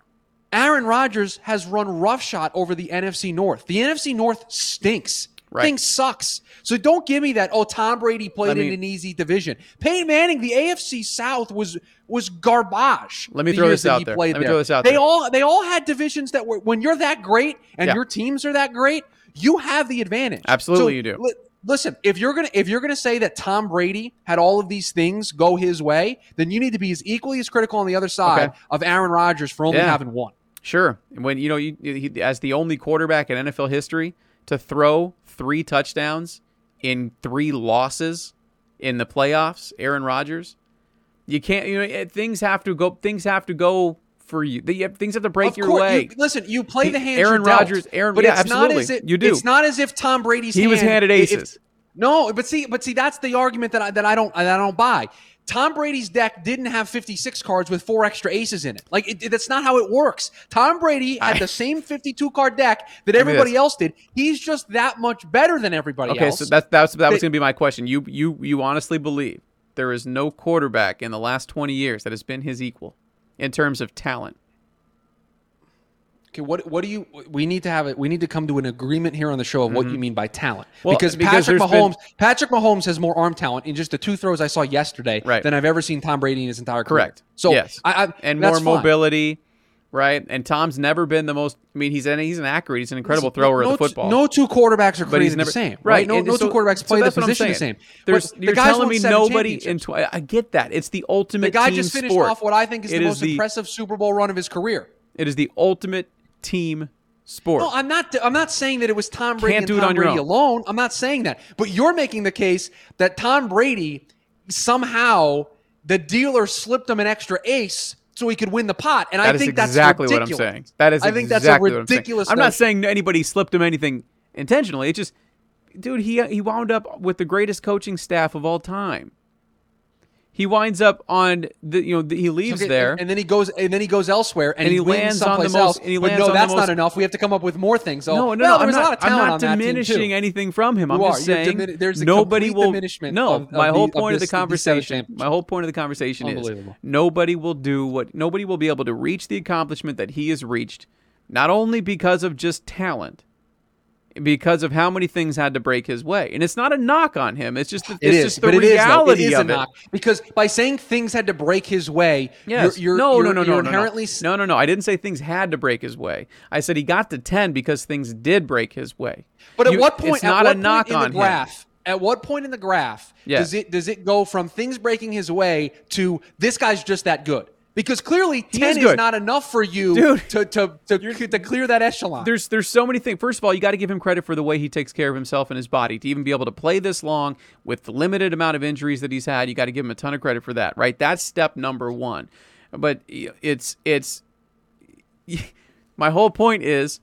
Aaron Rodgers has run roughshod over the NFC North. The NFC North stinks. Right. Thing sucks. So don't give me that. Oh, Tom Brady played in an easy division. Peyton Manning, the AFC South was was garbage. Let me throw this out there. Let me there. throw this out They there. all they all had divisions that were when you're that great and Yeah. your teams are that great, you have the advantage. Absolutely So, you do. li- Listen, if you're gonna if you're gonna say that Tom Brady had all of these things go his way, then you need to be as equally as critical on the other side Okay. of Aaron Rodgers for only Yeah. having one. Sure. When you know you he, as the only quarterback in NFL history to throw three touchdowns in three losses in the playoffs, Aaron Rodgers. You can't. You know it- things have to go. Things have to go for you. Things have to break Of your course, way. you- listen, you play He- the hand. Aaron Rodgers- Aaron- but yeah, it's not absolutely. as if You do. It's not as if Tom Brady's. He was hand- handed if- aces. no, but see, but see, that's the argument that I, that I don't that I don't buy. Tom Brady's deck didn't have 56 cards with four extra aces in it. Like it, that's not how it works. Tom Brady had I- the same 52 card deck that everybody else did. He's just that much better than everybody else. Okay, else. so that's that's that was going to be my question. You you you honestly believe there is no quarterback in the last 20 years that has been his equal in terms of talent? Okay, what what do you? We need to have it. We need to come to an agreement here on the show of what you mean by talent. Mm-hmm. Well, because, because Patrick there's been- Mahomes, Patrick Mahomes has more arm talent in just the two throws I saw yesterday Right. than I've ever seen Tom Brady in his entire career. Correct. So yes, I, I, and more mobility. fine. Right? And Tom's never been the most. I mean, he's an he's an accurate. He's an incredible Listen, thrower no, of the football. No two quarterbacks are he's created never the same, right. right? No, and no so- two quarterbacks so play the what I'm position the same. There's, But you're guys telling me nobody in. Tw- I get that. It's the ultimate. The guy just finished sport. off what I think is It the most the, impressive Super Bowl run of his career. It is the ultimate team sport. No, I'm not. I'm not saying that it was Tom Brady Can't do it Tom on your Brady own. alone. I'm not saying that. But you're making the case that Tom Brady somehow the dealer slipped him an extra ace so he could win the pot, and I That is think that's exactly what I'm saying. That is I think that's a what I'm ridiculous. I'm not saying anybody slipped him anything intentionally. It just, dude, he he wound up with the greatest coaching staff of all time. He winds up on the you know the, he leaves Okay, there. and, and then he goes, and then he goes elsewhere, and, And he wins lands on the most- else. and he but lands no, on the that's most- not enough. We have to come up with more things. Oh, no, no, well, no. there I'm was a lot not, I'm not on that team, diminishing anything from him. I'm You just You're saying dimini- there's a nobody will. diminishment no, of- of my whole of point of, this- the of seven conversation. My whole point of the conversation is nobody will do what nobody will be able to reach the accomplishment that he has reached, not only because of just talent. Because of how many things had to break his way, and it's not a knock on him. It's just, It it's is, just the it is, reality it is of it. because by saying things had to break his way, Yes. you're, you're, no, you're, no, no, no, no, inherently no, no, no, no. I didn't say things had to break his way. I said he got to ten because things did break his way. But at You- what point? It's not at what a knock in on the him. graph? At what point in the graph Yeah. does it does it go from things breaking his way to this guy's just that good? Because clearly He ten is is, not enough for you Dude. to to to, to clear that echelon. There's there's so many things. First of all, you got to give him credit for the way he takes care of himself and his body to even be able to play this long with the limited amount of injuries that he's had. You got to give him a ton of credit for that, right? That's step number one. But it's it's my whole point is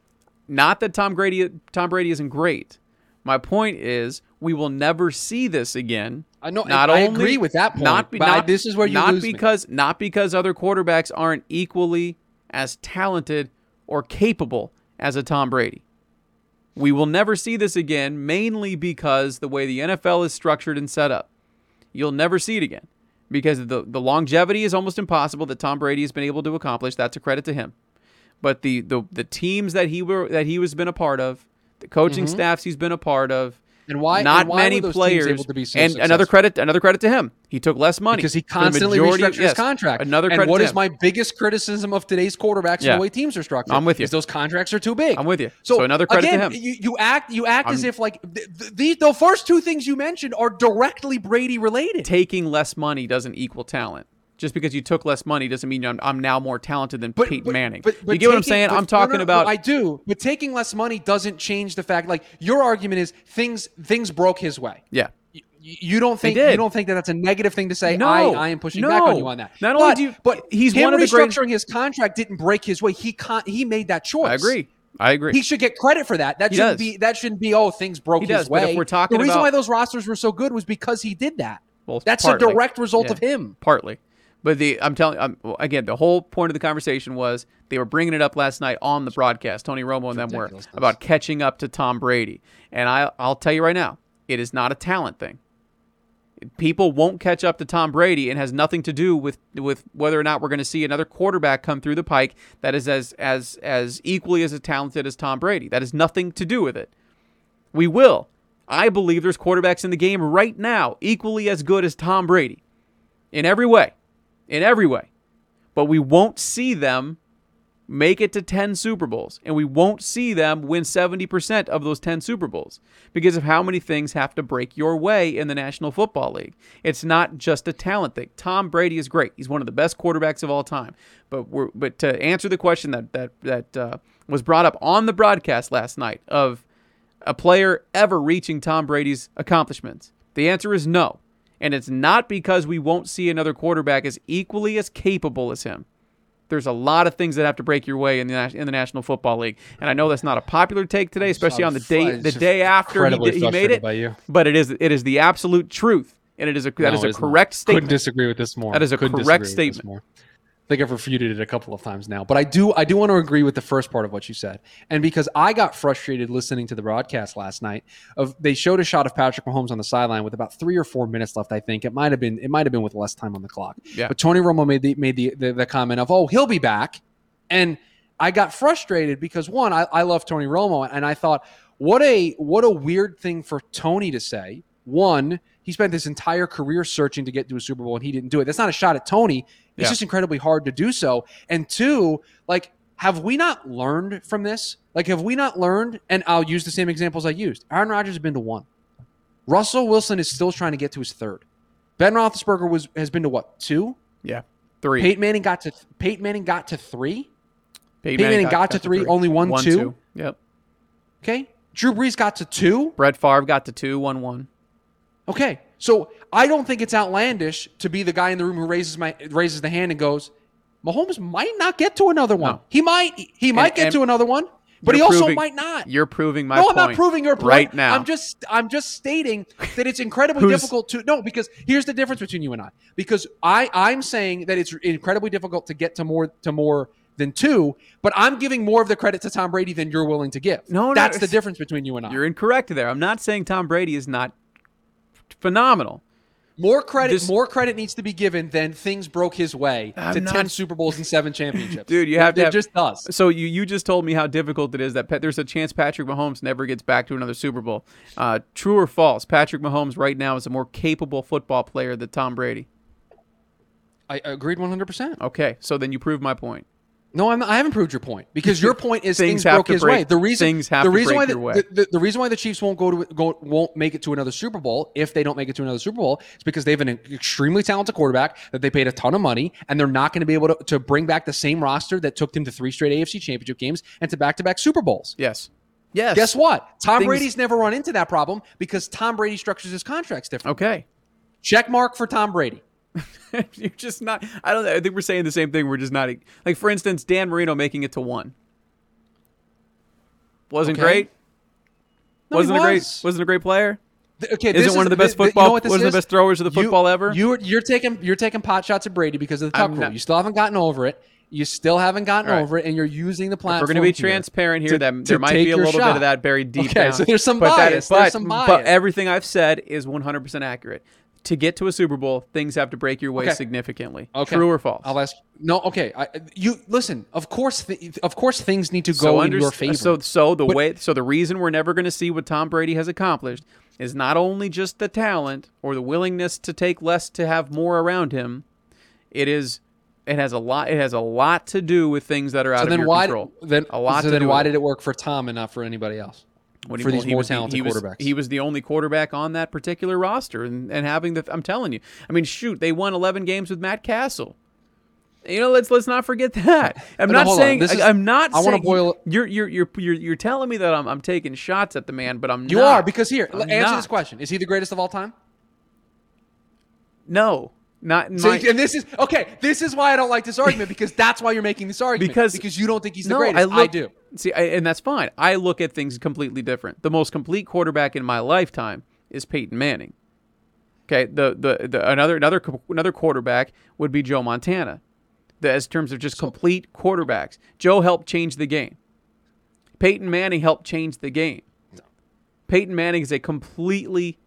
not that Tom Brady Tom Brady isn't great. My point is we will never see this again. I know- Not I only, agree with that point, Not, be- but I- not this is where you not lose me. because not because other quarterbacks aren't equally as talented or capable as a Tom Brady. We will never see this again, mainly because the way the NFL is structured and set up. You'll never see it again because the, the longevity is almost impossible that Tom Brady has been able to accomplish. That's a credit to him. But the the, the teams that he were that he was been a part of, the coaching mm-hmm. staffs he's been a part of, And why- not and why many were those teams players able to be so and another credit another credit to him. He took less money because he constantly of- his yes, contract. Another and credit what to is him. my biggest criticism of today's quarterbacks Yeah. and the way teams are structured? I'm with you. Is those contracts are too big. I'm with you. So, So another credit to again, him. You, you act you act as I'm- if like th- th- these the first two things you mentioned are directly Brady related. taking less money doesn't equal talent. Just because you took less money doesn't mean I'm, I'm now more talented than Peyton Manning. But you get what I'm saying? but- I'm talking no, no, about. I do, but taking less money doesn't change the fact. Like your argument is things things broke his way. yeah. You, you don't think you don't think that that's a negative thing to say. No. I, I am pushing back on you on that. Not only but, do you- but he's one of the restructuring greatest- his contract didn't break his way. He con- he made that choice. I agree. I agree. He should get credit for that. That He shouldn't does. be that shouldn't be oh things broke He his does, but way. if we're talking the reason about- why those rosters were so good was because he did that. Well, That's partly. a direct result Yeah. of him. Partly. But the I'm telling well, again, the whole point of the conversation was they were bringing it up last night on the broadcast. Tony Romo and them were about catching up to Tom Brady, and I I'll tell you right now, it is not a talent thing. People won't catch up to Tom Brady, and has nothing to do with with whether or not we're going to see another quarterback come through the pike that is as as as equally as talented as Tom Brady. That has nothing to do with it. We will. I believe there's quarterbacks in the game right now equally as good as Tom Brady in every way. In every way. But we won't see them make it to 10 Super Bowls, and we won't see them win 70% of those 10 Super Bowls because of how many things have to break your way in the National Football League. It's not just a talent thing. Tom Brady is great. He's one of the best quarterbacks of all time. But but to answer the question that that that uh, was brought up on the broadcast last night of a player ever reaching Tom Brady's accomplishments? The answer is no. And it's not because we won't see another quarterback as equally as capable as him. There's a lot of things that have to break your way in the in the National Football League, and I know that's not a popular take today, especially on the day the day after he, did, he made it. But it is it is the absolute truth, and it is a that is No, a it's not. correct statement. Couldn't disagree with this more. That is a Couldn't correct statement. Think I've refuted it a couple of times now, but I do I do want to agree with the first part of what you said, and because I got frustrated listening to the broadcast last night. Of they showed a shot of Patrick Mahomes on the sideline with about three or four minutes left. I think it might have been it might have been with less time on the clock. Yeah. But Tony Romo made the made the, the the comment of oh he'll be back, and I got frustrated because one I, I love Tony Romo and I thought what a what a weird thing for Tony to say. One, he spent his entire career searching to get to a Super Bowl and he didn't do it. That's not a shot at Tony. It's Yeah. just incredibly hard to do so. And two, like, have we not learned from this? Like, have we not learned? And I'll use the same examples I used. Aaron Rodgers has been to one. Russell Wilson is still trying to get to his third. Ben Roethlisberger was has been to what two? yeah, three. Peyton Manning got to Peyton Manning got to three. Peyton Peyton Manning got to three, only won One, two? Yep. Okay, Drew Brees got to two. Brett Favre got to two, one, one. Okay, so I don't think it's outlandish to be the guy in the room who raises my raises the hand and goes, Mahomes might not get to another one. No. He might he might get and- to another one. but he also proving- might not. You're proving my no. I'm not proving your point right now. I'm just I'm just stating that it's incredibly difficult to no because here's the difference between you and I. Because I I'm saying that it's incredibly difficult to get to more to more than two, but I'm giving more of the credit to Tom Brady than you're willing to give. No, no, that's the difference between you and I. You're incorrect there. I'm not saying Tom Brady is not phenomenal. More credit, This- more credit needs to be given than things broke his way I'm to not- ten Super Bowls and seven championships. Dude, you have it, to it have- just does. So you you just told me how difficult it is that Pat, there's a chance Patrick Mahomes never gets back to another Super Bowl. Uh, true or false? Patrick Mahomes right now is a more capable football player than Tom Brady. I agreed 100. percent Okay, so then you prove my point. No, I'm, I haven't proved your point because your point is Things things, have broke his break- way. The reason things have the to reason why the. The, the, the reason why the Chiefs won't go to go won't make it to another Super Bowl if they don't make it to another Super Bowl is because they have an extremely talented quarterback that they paid a ton of money and they're not going to be able to, to bring back the same roster that took them to three straight AFC Championship games and to back to back Super Bowls. Yes. Yes. Guess what? Tom Things- Brady's never run into that problem because Tom Brady structures his contracts different. Okay. Check mark for Tom Brady. You're just not. I don't. know. I think we're saying the same thing. We're just not. Like for instance, Dan Marino making it to one. Wasn't Okay. great. No, wasn't a great. was. Wasn't a great player. Okay, this Isn't one of the best th- you football- know what this wasn't the best throwers of the You- football ever? You're you're taking you're taking pot shots at Brady because of the tuck rule. You still haven't gotten over it. You still haven't gotten right. over it, and you're using the If platform. we're going to be transparent here, to- that there might be a little bit of that buried deep Okay, down. so there's some but bias. is- There's but, some but everything I've said is 100% accurate. To get to a Super Bowl, things have to break your way Okay. significantly. Okay. True or false? I'll ask. No, okay. I, you listen. Of course, th- of course, things need to go so in under- your favor. So, so the But- way, so the reason we're never going to see what Tom Brady has accomplished is not only just the talent or the willingness to take less to have more around him. It is, it has a lot. It has a lot to do with things that are out so of then your why control. then a lot so then why did it work for Tom and not for anybody else? What do for you- these he more was the- talented he was, quarterbacks? He was the only quarterback on that particular roster, and, and having the. I'm telling you, I mean, shoot, they won 11 games with Matt Cassel. You know, let's let's not forget that. I'm No, not saying This is- I, am not. I wanna saying- boil You're you're you're you're you're telling me that I'm I'm taking shots at the man, but I'm You not. are because here, I'm answer not. this question: Is he the greatest of all time? No, not in So, my. and this is okay. This is why I don't like this argument because that's why you're making this argument Because- because you don't think he's the no, greatest. I, look, do. See, I, and that's fine. I look at things completely different. The most complete quarterback in my lifetime is Peyton Manning. Okay, the the, the another another another quarterback would be Joe Montana. The, as terms of just complete quarterbacks, Joe helped change the game. Peyton Manning helped change the game. Peyton Manning is a completely,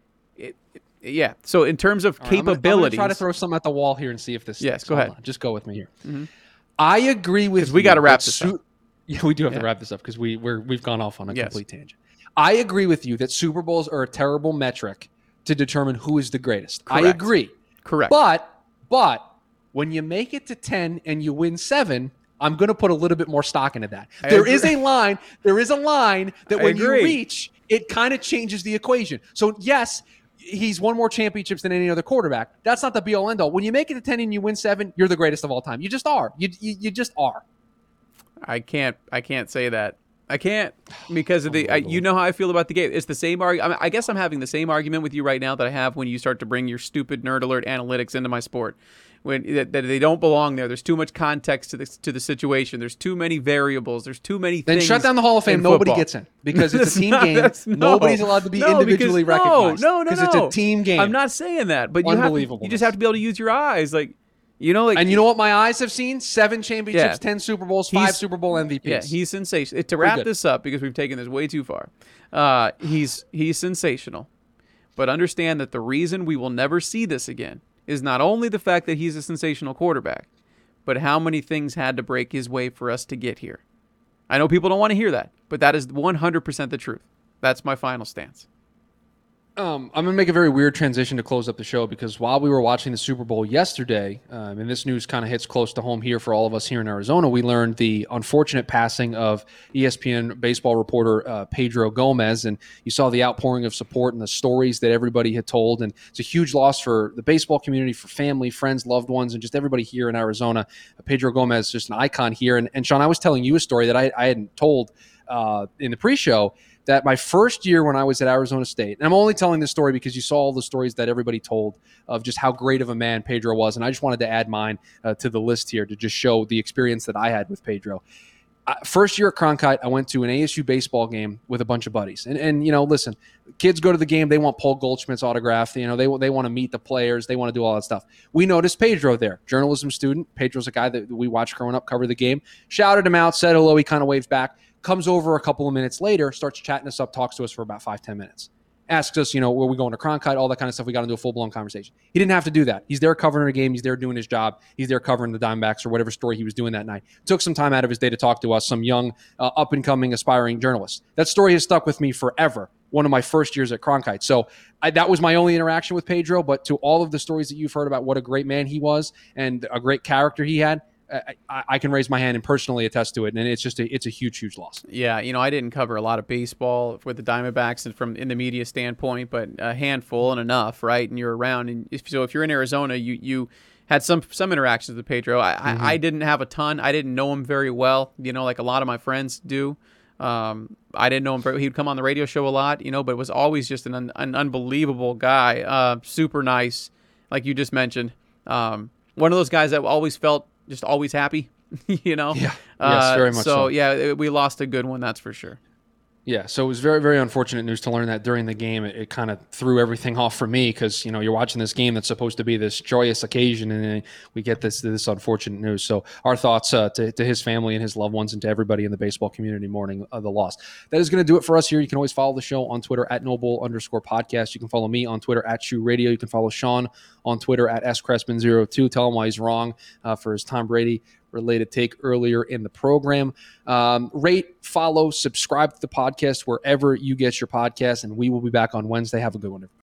yeah. So in terms of All right, I'm gonna- capabilities, I'm gonna try to throw something at the wall here and see if this. Yes, sticks. go Hold ahead. Mm-hmm. on. Just go with me here. I agree with. we you gotta wrap this up. Yeah, we do have Yeah. to wrap this up because we we're, we've gone off on a Yes. complete tangent. I agree with you that Super Bowls are a terrible metric to determine who is the greatest. I agree. correct. But but when you make it to 10 and you win 7, I'm going to put a little bit more stock into that. I There agree. is a line, there is a line that I when you reach, it kind of changes the equation. So yes, he's won more championships than any other quarterback. That's not the be all end all. When you make it to 10 and you win 7, you're the greatest of all time. You just are. You you, you just are. I can't. I can't say that. I can't because of the. I, you know how I feel about the game. It's the same argument. I guess I'm having the same argument with you right now that I have when you start to bring your stupid nerd alert analytics into my sport. When that, that they don't belong there. There's too much context to the to the situation. There's too many variables. There's too many. Then things shut down the Hall of Fame. Nobody gets in because it's a team not- game. no. Nobody's allowed to be No, individually because, recognized. No, no, no, Because it's a team game. I'm not saying that, but you have you just have to be able to use your eyes, like you know, like And you know what my eyes have seen? Seven championships, Yeah. ten Super Bowls, five He's- Super Bowl MVPs. Yeah, he's sensational. To wrap this up, because we've taken this way too far, uh, he's he's sensational. But understand that the reason we will never see this again is not only the fact that he's a sensational quarterback, but how many things had to break his way for us to get here. I know people don't want to hear that, but that is 100% the truth. That's my final stance. Um, I'm gonna make a very weird transition to close up the show because while we were watching the Super Bowl yesterday, um, and this news kind of hits close to home here for all of us here in Arizona, we learned the unfortunate passing of ESPN baseball reporter uh, Pedro Gomez, and you saw the outpouring of support and the stories that everybody had told, and it's a huge loss for the baseball community, for family, friends, loved ones, and just everybody here in Arizona. Uh, Pedro Gomez is just an icon here, and, and Sean, I was telling you a story that I, I hadn't told uh, in the pre-show that my first year when I was at Arizona State, and I'm only telling this story because you saw all the stories that everybody told of just how great of a man Pedro was, and I just wanted to add mine uh, to the list here to just show the experience that I had with Pedro. first year at Cronkite, I went to an ASU baseball game with a bunch of buddies. And, and you know, listen, kids go to the game, they want Paul Goldschmidt's autograph. You know, they, they want to meet the players, they want to do all that stuff. We noticed Pedro there, journalism student. Pedro's a guy that we watched growing up, cover the game. Shouted him out, said hello. He kind of waved back. Comes over a couple of minutes later, starts chatting us up, talks to us for about five ten minutes asks us, you know, where we going to Cronkite, all that kind of stuff. We got into a full blown conversation. He didn't have to do that. He's there covering a game. He's there doing his job. He's there covering the Diamondbacks or whatever story he was doing that night. Took some time out of his day to talk to us, some young, uh, up and coming, aspiring journalist. That story has stuck with me forever. One of my first years at Cronkite. So I, that was my only interaction with Pedro. But to all of the stories that you've heard about what a great man he was and a great character he had, I, I, can raise my hand and personally attest to it, and it's just a, it's a huge, huge loss. Yeah, you know, I didn't cover a lot of baseball with the Diamondbacks and from in the media standpoint, but a handful and enough, right? And you're around, and if, so if you're in Arizona, you you had some some interactions with Pedro. I, mm-hmm. I, I didn't have a ton. I didn't know him very well, you know, like a lot of my friends do. Um, I didn't know him. Very, he'd come on the radio show a lot, you know, but was always just an, un, an unbelievable guy. Uh, super nice, like you just mentioned. Um, one of those guys that always felt just always happy, you know? Yeah. Uh, yes, very much so. so. yeah, we lost a good one, that's for sure. Yeah, so it was very, very unfortunate news to learn that during the game. It, it kind of threw everything off for me because you know you're watching this game that's supposed to be this joyous occasion, and we get this this unfortunate news. So our thoughts uh, to, to his family and his loved ones, and to everybody in the baseball community mourning uh, the loss. That is going to do it for us here. You can always follow the show on Twitter at NoBull underscore podcast. You can follow me on Twitter at Shoe Radio. You can follow Sean on Twitter at screspin02. Tell him why he's wrong uh, for his Tom Brady related take earlier in the program. Um, rate, follow, subscribe to the podcast wherever you get your podcast, and we will be back on Wednesday. Have a good one, everybody.